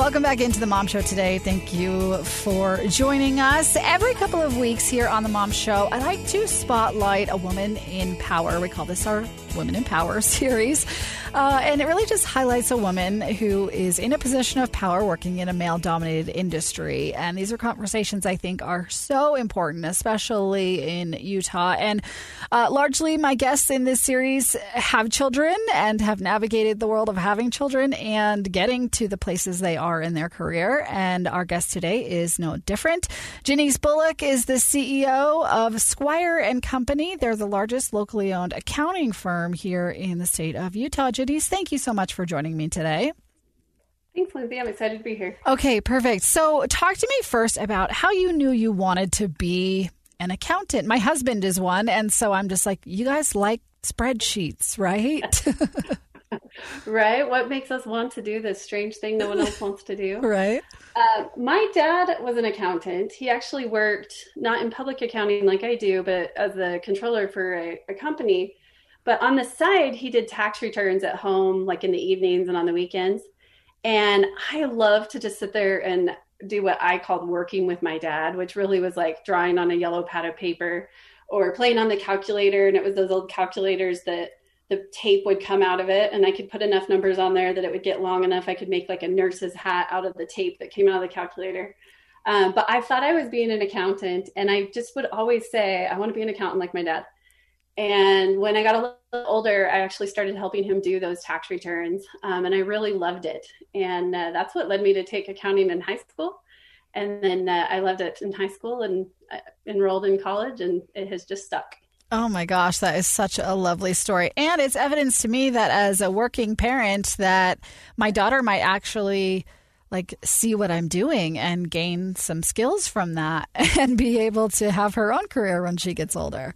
Welcome back into the Mom Show today. Thank you for joining us. Every couple of weeks here on the Mom Show, I like to spotlight a woman in power. We call this our Women in Power series. Uh, and it really just highlights a woman who is in a position of power working in a male dominated industry. And these are conversations I think are so important, especially in Utah. And uh, largely, my guests in this series have children and have navigated the world of having children and getting to the places they are in their career. And our guest today is no different. Jonyce Bullock is the CEO of Squire and Company. They're the largest locally owned accounting firm here in the state of Utah. Jonyce, thank you so much for joining me today. Thanks, Lindsay. I'm excited to be here. Okay, perfect. So, talk to me first about how you knew you wanted to be an accountant. My husband is one, and so I'm just like, you guys like spreadsheets, right? right? What makes us want to do this strange thing no one else wants to do? Right. Uh, my dad was an accountant. He actually worked not in public accounting like I do, but as the controller for a, a company. But on the side, he did tax returns at home, like in the evenings and on the weekends. And I love to just sit there and do what I called working with my dad, which really was like drawing on a yellow pad of paper or playing on the calculator. And it was those old calculators that the tape would come out of it and I could put enough numbers on there that it would get long enough. I could make like a nurse's hat out of the tape that came out of the calculator. Um, but I thought I was being an accountant and I just would always say, I want to be an accountant like my dad. And when I got a little older, I actually started helping him do those tax returns. Um, and I really loved it. And uh, that's what led me to take accounting in high school. And then uh, I loved it in high school and uh, enrolled in college, and it has just stuck. Oh my gosh, that is such a lovely story. And it's evidence to me that as a working parent that my daughter might actually like see what I'm doing and gain some skills from that and be able to have her own career when she gets older.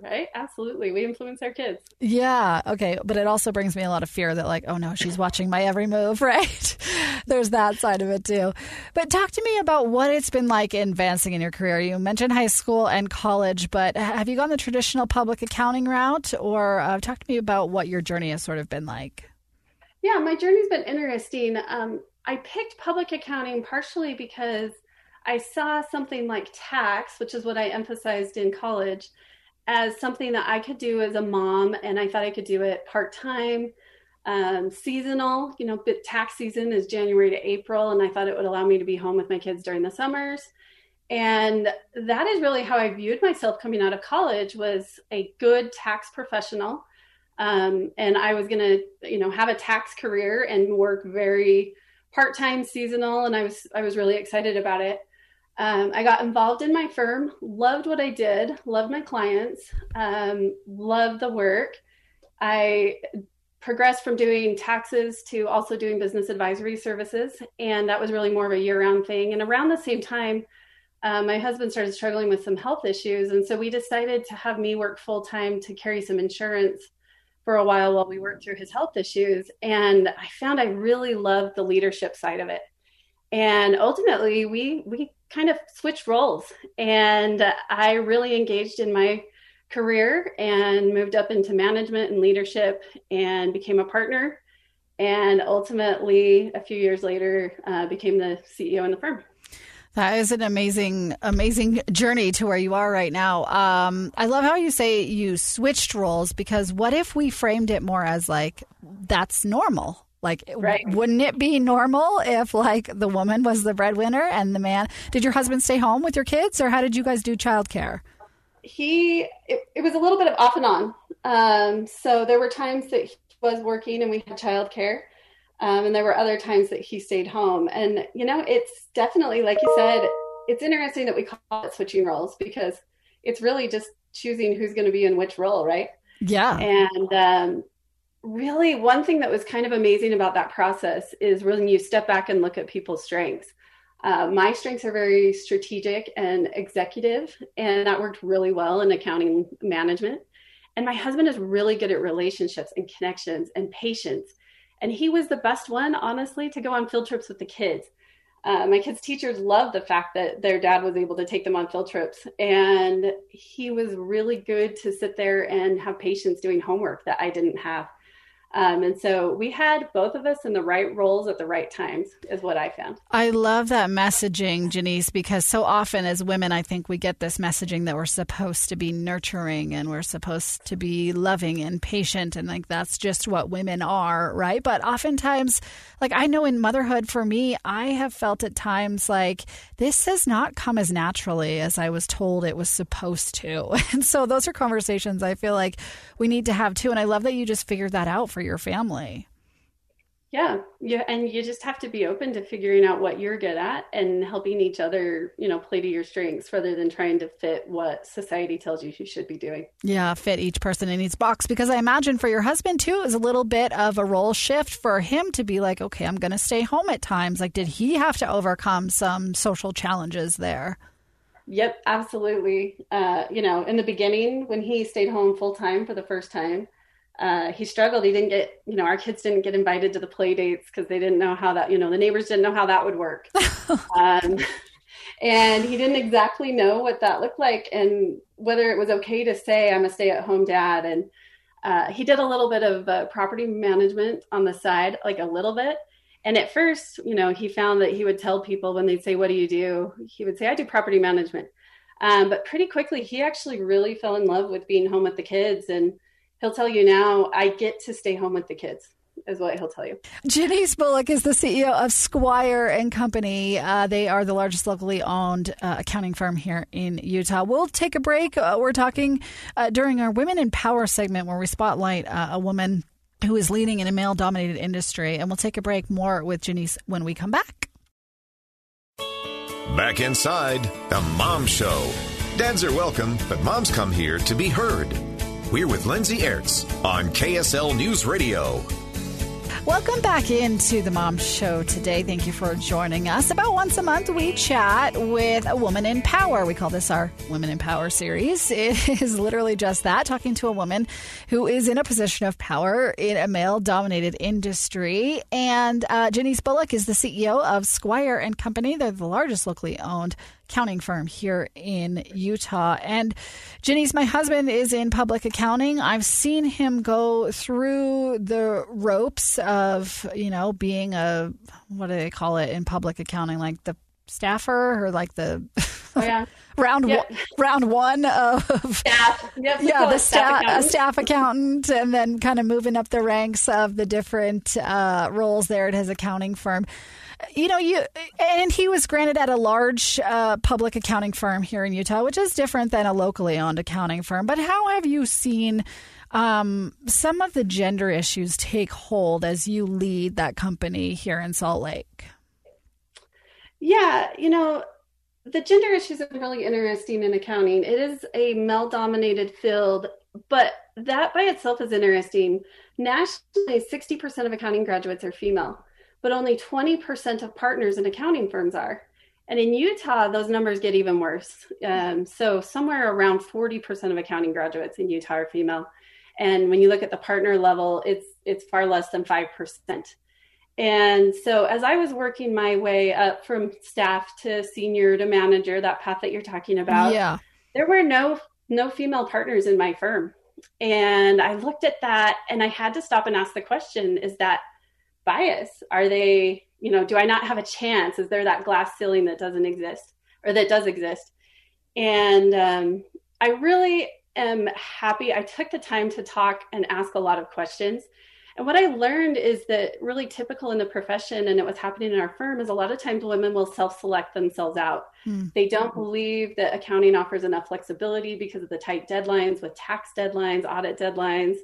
Right? Absolutely. We influence our kids. Yeah. Okay. But it also brings me a lot of fear that, like, oh no, she's watching my every move, right? There's that side of it too. But talk to me about what it's been like advancing in your career. You mentioned high school and college, but have you gone the traditional public accounting route or uh, talk to me about what your journey has sort of been like? Yeah, my journey's been interesting. Um, I picked public accounting partially because I saw something like tax, which is what I emphasized in college as something that I could do as a mom, and I thought I could do it part time, um, seasonal. You know, tax season is January to April, and I thought it would allow me to be home with my kids during the summers. And that is really how I viewed myself coming out of college was a good tax professional. Um, and I was going to, you know, have a tax career and work very part-time seasonal. And I was, I was really excited about it. Um, I got involved in my firm, loved what I did, loved my clients, um, loved the work. I progressed from doing taxes to also doing business advisory services. And that was really more of a year round thing. And around the same time, uh, my husband started struggling with some health issues. And so we decided to have me work full time to carry some insurance for a while while we worked through his health issues. And I found I really loved the leadership side of it. And ultimately, we, we kind of switched roles. And I really engaged in my career and moved up into management and leadership and became a partner. And ultimately, a few years later, uh, became the CEO in the firm. That is an amazing, amazing journey to where you are right now. Um, I love how you say you switched roles because what if we framed it more as like that's normal? Like, right. wouldn't it be normal if, like, the woman was the breadwinner and the man? Did your husband stay home with your kids, or how did you guys do childcare? He, it, it was a little bit of off and on. Um, so there were times that he was working and we had childcare, um, and there were other times that he stayed home. And you know, it's definitely, like you said, it's interesting that we call it switching roles because it's really just choosing who's going to be in which role, right? Yeah. And um, really one thing that was kind of amazing about that process is when you step back and look at people's strengths Uh, my strengths are very strategic and executive, and that worked really well in accounting management. And my husband is really good at relationships and connections and patience. And he was the best one, honestly, to go on field trips with the kids. Uh, my kids' teachers loved the fact that their dad was able to take them on field trips. And he was really good to sit there and have patience doing homework that I didn't have. Um, and so we had both of us in the right roles at the right times, is what I found. I love that messaging, Jonyce, because so often as women, I think we get this messaging that we're supposed to be nurturing and we're supposed to be loving and patient. And like that's just what women are, right? But oftentimes, like I know in motherhood for me, I have felt at times like this has not come as naturally as I was told it was supposed to. And so those are conversations I feel like we need to have too. And I love that you just figured that out for your family. Yeah, yeah, and you just have to be open to figuring out what you're good at and helping each other, you know, play to your strengths rather than trying to fit what society tells you you should be doing. Yeah, fit each person in each box because I imagine for your husband too is a little bit of a role shift for him to be like, okay, I'm going to stay home at times. Like, did he have to overcome some social challenges there? Yep, absolutely. Uh, you know, in the beginning when he stayed home full time for the first time uh, he struggled. He didn't get, you know, our kids didn't get invited to the play dates because they didn't know how that, you know, the neighbors didn't know how that would work. um, and he didn't exactly know what that looked like and whether it was okay to say, I'm a stay at home dad. And uh, he did a little bit of uh, property management on the side, like a little bit. And at first, you know, he found that he would tell people when they'd say, What do you do? He would say, I do property management. Um, but pretty quickly, he actually really fell in love with being home with the kids and he'll tell you now, I get to stay home with the kids is what he'll tell you. Jonyce Bullock is the CEO of Squire and Company. Uh, they are the largest locally owned uh, accounting firm here in Utah. We'll take a break. Uh, we're talking uh, during our Women in Power segment where we spotlight uh, a woman who is leading in a male dominated industry. And we'll take a break more with Jonyce when we come back. Back inside the Mom Show. Dads are welcome, but moms come here to be heard. We're with Lindsay Aerts on KSL News Radio. Welcome back into the Mom Show today. Thank you for joining us. About once a month, we chat with a woman in power. We call this our Women in Power series. It is literally just that talking to a woman who is in a position of power in a male dominated industry. And uh, Jonyce Bullock is the CEO of Squire and Company. They're the largest locally owned accounting firm here in Utah. And Jonyce, my husband is in public accounting. I've seen him go through the ropes of, you know, being a, what do they call it in public accounting? Like the staffer or like the oh, yeah. round yep. one, round one of staff. Yep, yeah, the staff staff, staff accountant, and then kind of moving up the ranks of the different uh, roles there at his accounting firm you know, you and he was granted at a large uh, public accounting firm here in Utah, which is different than a locally owned accounting firm. But how have you seen um, some of the gender issues take hold as you lead that company here in Salt Lake? Yeah, you know, the gender issues are really interesting in accounting. It is a male dominated field, but that by itself is interesting. Nationally, 60% of accounting graduates are female but only 20% of partners in accounting firms are. And in Utah, those numbers get even worse. Um, so, somewhere around 40% of accounting graduates in Utah are female. And when you look at the partner level, it's, it's far less than 5%. And so, as I was working my way up from staff to senior to manager, that path that you're talking about, yeah. there were no no female partners in my firm. And I looked at that and I had to stop and ask the question is that bias? Are they, you know, do I not have a chance? Is there that glass ceiling that doesn't exist or that does exist? And um, I really am happy. I took the time to talk and ask a lot of questions. And what I learned is that really typical in the profession and it was happening in our firm is a lot of times women will self select themselves out. Mm. They don't believe that accounting offers enough flexibility because of the tight deadlines with tax deadlines, audit deadlines.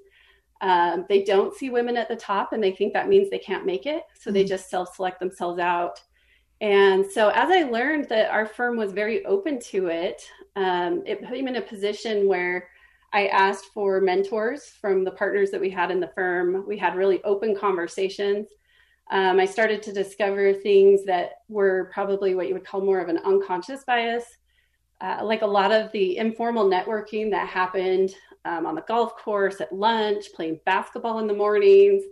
Um, they don't see women at the top and they think that means they can't make it. So mm-hmm. they just self select themselves out. And so as I learned that our firm was very open to it, um, it put me in a position where I asked for mentors from the partners that we had in the firm. We had really open conversations. Um, I started to discover things that were probably what you would call more of an unconscious bias, uh, like a lot of the informal networking that happened um, on the golf course, at lunch, playing basketball in the mornings,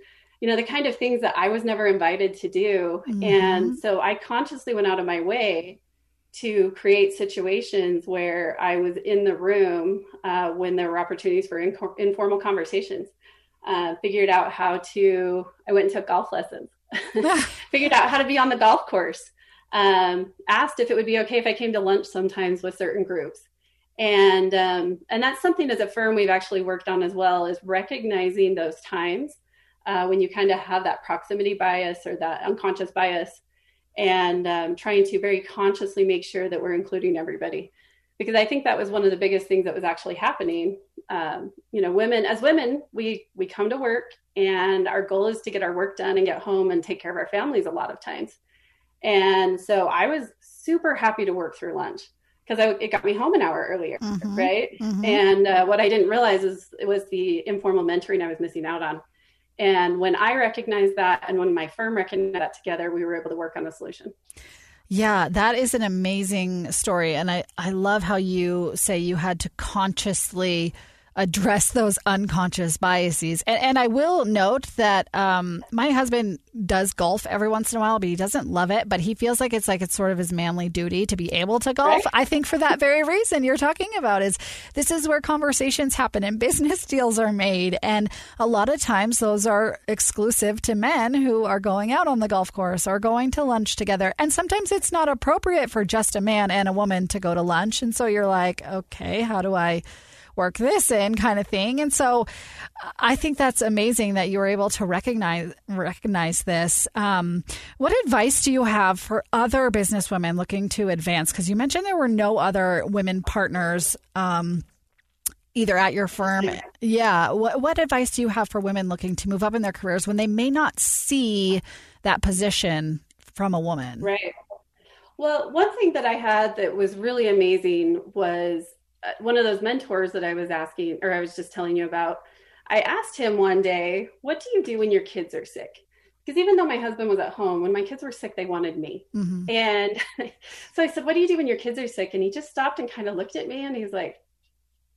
you know, the kind of things that I was never invited to do. Mm-hmm. And so I consciously went out of my way to create situations where I was in the room uh, when there were opportunities for in- informal conversations. Uh, figured out how to, I went and took golf lessons, figured out how to be on the golf course, um, asked if it would be okay if I came to lunch sometimes with certain groups. And, um, and that's something as a firm we've actually worked on as well is recognizing those times uh, when you kind of have that proximity bias or that unconscious bias and um, trying to very consciously make sure that we're including everybody. Because i think that was one of the biggest things that was actually happening. Um, you know women as women we we come to work and our goal is to get our work done and get home and take care of our families a lot of times. And so i was super happy to work through lunch because it got me home an hour earlier mm-hmm, right? Mm-hmm. and uh, what i didn't realize is it was the informal mentoring i was missing out on and when I recognized that and when my firm recognized that together, we were able to work on a solution. Yeah, that is an amazing story. And I, I love how you say you had to consciously address those unconscious biases. And, and I will note that um, my husband does golf every once in a while, but he doesn't love it. But he feels like it's like it's sort of his manly duty to be able to golf. Right. I think for that very reason you're talking about is this is where conversations happen and business deals are made. And a lot of times those are exclusive to men who are going out on the golf course or going to lunch together. And sometimes it's not appropriate for just a man and a woman to go to lunch. And so you're like, okay, how do I work this in kind of thing. And so I think that's amazing that you were able to recognize recognize this. Um, what advice do you have for other business women looking to advance? Because you mentioned there were no other women partners. Um, either at your firm. Yeah. What, what advice do you have for women looking to move up in their careers when they may not see that position from a woman? Right. Well, one thing that I had that was really amazing was one of those mentors that I was asking, or I was just telling you about, I asked him one day, What do you do when your kids are sick? Because even though my husband was at home, when my kids were sick, they wanted me. Mm-hmm. And so I said, What do you do when your kids are sick? And he just stopped and kind of looked at me and he's like,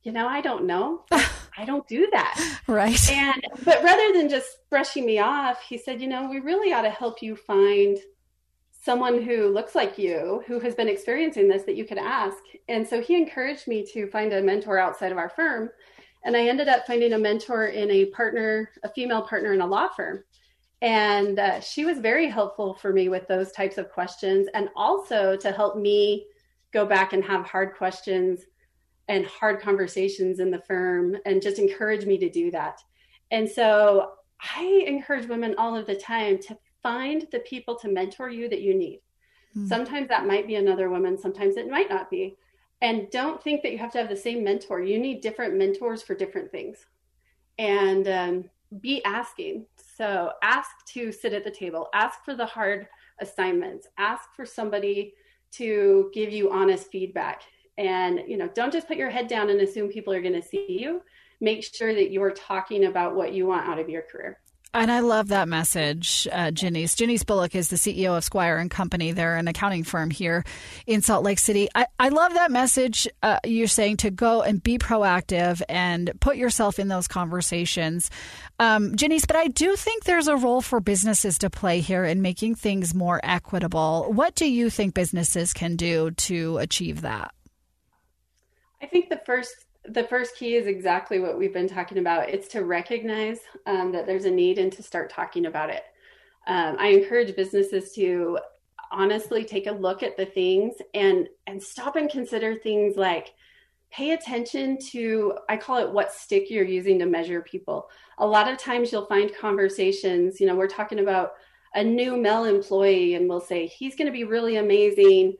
You know, I don't know. I don't do that. Right. And, but rather than just brushing me off, he said, You know, we really ought to help you find someone who looks like you who has been experiencing this that you could ask. And so he encouraged me to find a mentor outside of our firm. And I ended up finding a mentor in a partner, a female partner in a law firm. And uh, she was very helpful for me with those types of questions and also to help me go back and have hard questions and hard conversations in the firm and just encourage me to do that. And so I encourage women all of the time to find the people to mentor you that you need. Mm. Sometimes that might be another woman, sometimes it might not be. And don't think that you have to have the same mentor. You need different mentors for different things. And um, be asking. So ask to sit at the table, ask for the hard assignments, ask for somebody to give you honest feedback. And you know, don't just put your head down and assume people are going to see you. Make sure that you're talking about what you want out of your career. And I love that message, uh. Jonyce Bullock is the CEO of Squire and Company. They're an accounting firm here in Salt Lake City. I, I love that message uh, you're saying to go and be proactive and put yourself in those conversations. Um, but I do think there's a role for businesses to play here in making things more equitable. What do you think businesses can do to achieve that? I think the first the first key is exactly what we've been talking about. It's to recognize um, that there's a need and to start talking about it. Um, I encourage businesses to honestly take a look at the things and and stop and consider things like pay attention to i call it what stick you're using to measure people a lot of times you'll find conversations you know we're talking about a new male employee and we'll say he's going to be really amazing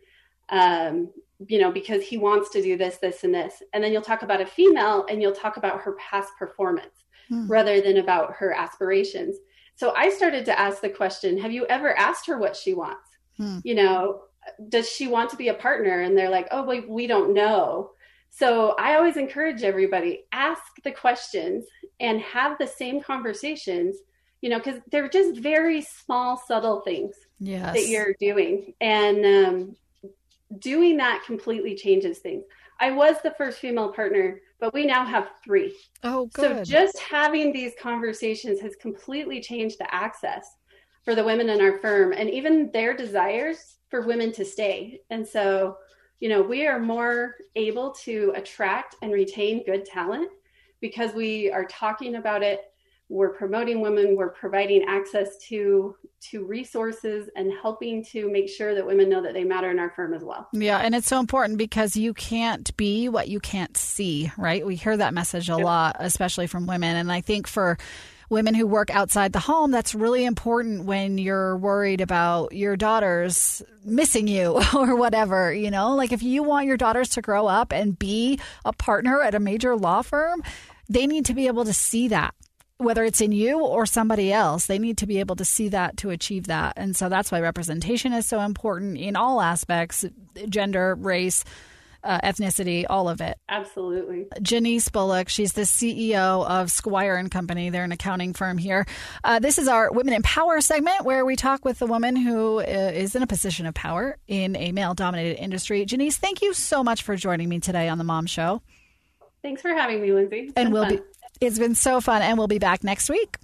um, you know, because he wants to do this, this, and this. And then you'll talk about a female and you'll talk about her past performance hmm. rather than about her aspirations. So I started to ask the question Have you ever asked her what she wants? Hmm. You know, does she want to be a partner? And they're like, Oh, we, we don't know. So I always encourage everybody ask the questions and have the same conversations you know, because they're just very small, subtle things yes. that you're doing. And um, doing that completely changes things. I was the first female partner, but we now have three. Oh, good. So just having these conversations has completely changed the access for the women in our firm and even their desires for women to stay. And so, you know, we are more able to attract and retain good talent because we are talking about it we're promoting women we're providing access to to resources and helping to make sure that women know that they matter in our firm as well. Yeah and it's so important because you can't be what you can't see right? We hear that message a yep. lot especially from women. And i think for women who work outside the home that's really important when you're worried about your daughters missing you or whatever you know? Like if you want your daughters to grow up and be a partner at a major law firm they need to be able to see that whether it's in you or somebody else, they need to be able to see that to achieve that. And so that's why representation is so important in all aspects gender, race, uh, ethnicity, all of it. Absolutely. Jonyce Bullock, she's the CEO of Squire and Company. They're an accounting firm here. Uh, this is our Women in Power segment where we talk with the woman who uh, in a position of power in a male dominated industry. Jonyce, thank you so much for joining me today on the Mom Show. Thanks for having me, Lindsay. It's and we'll fun. be it's been so fun, and we'll be back next week.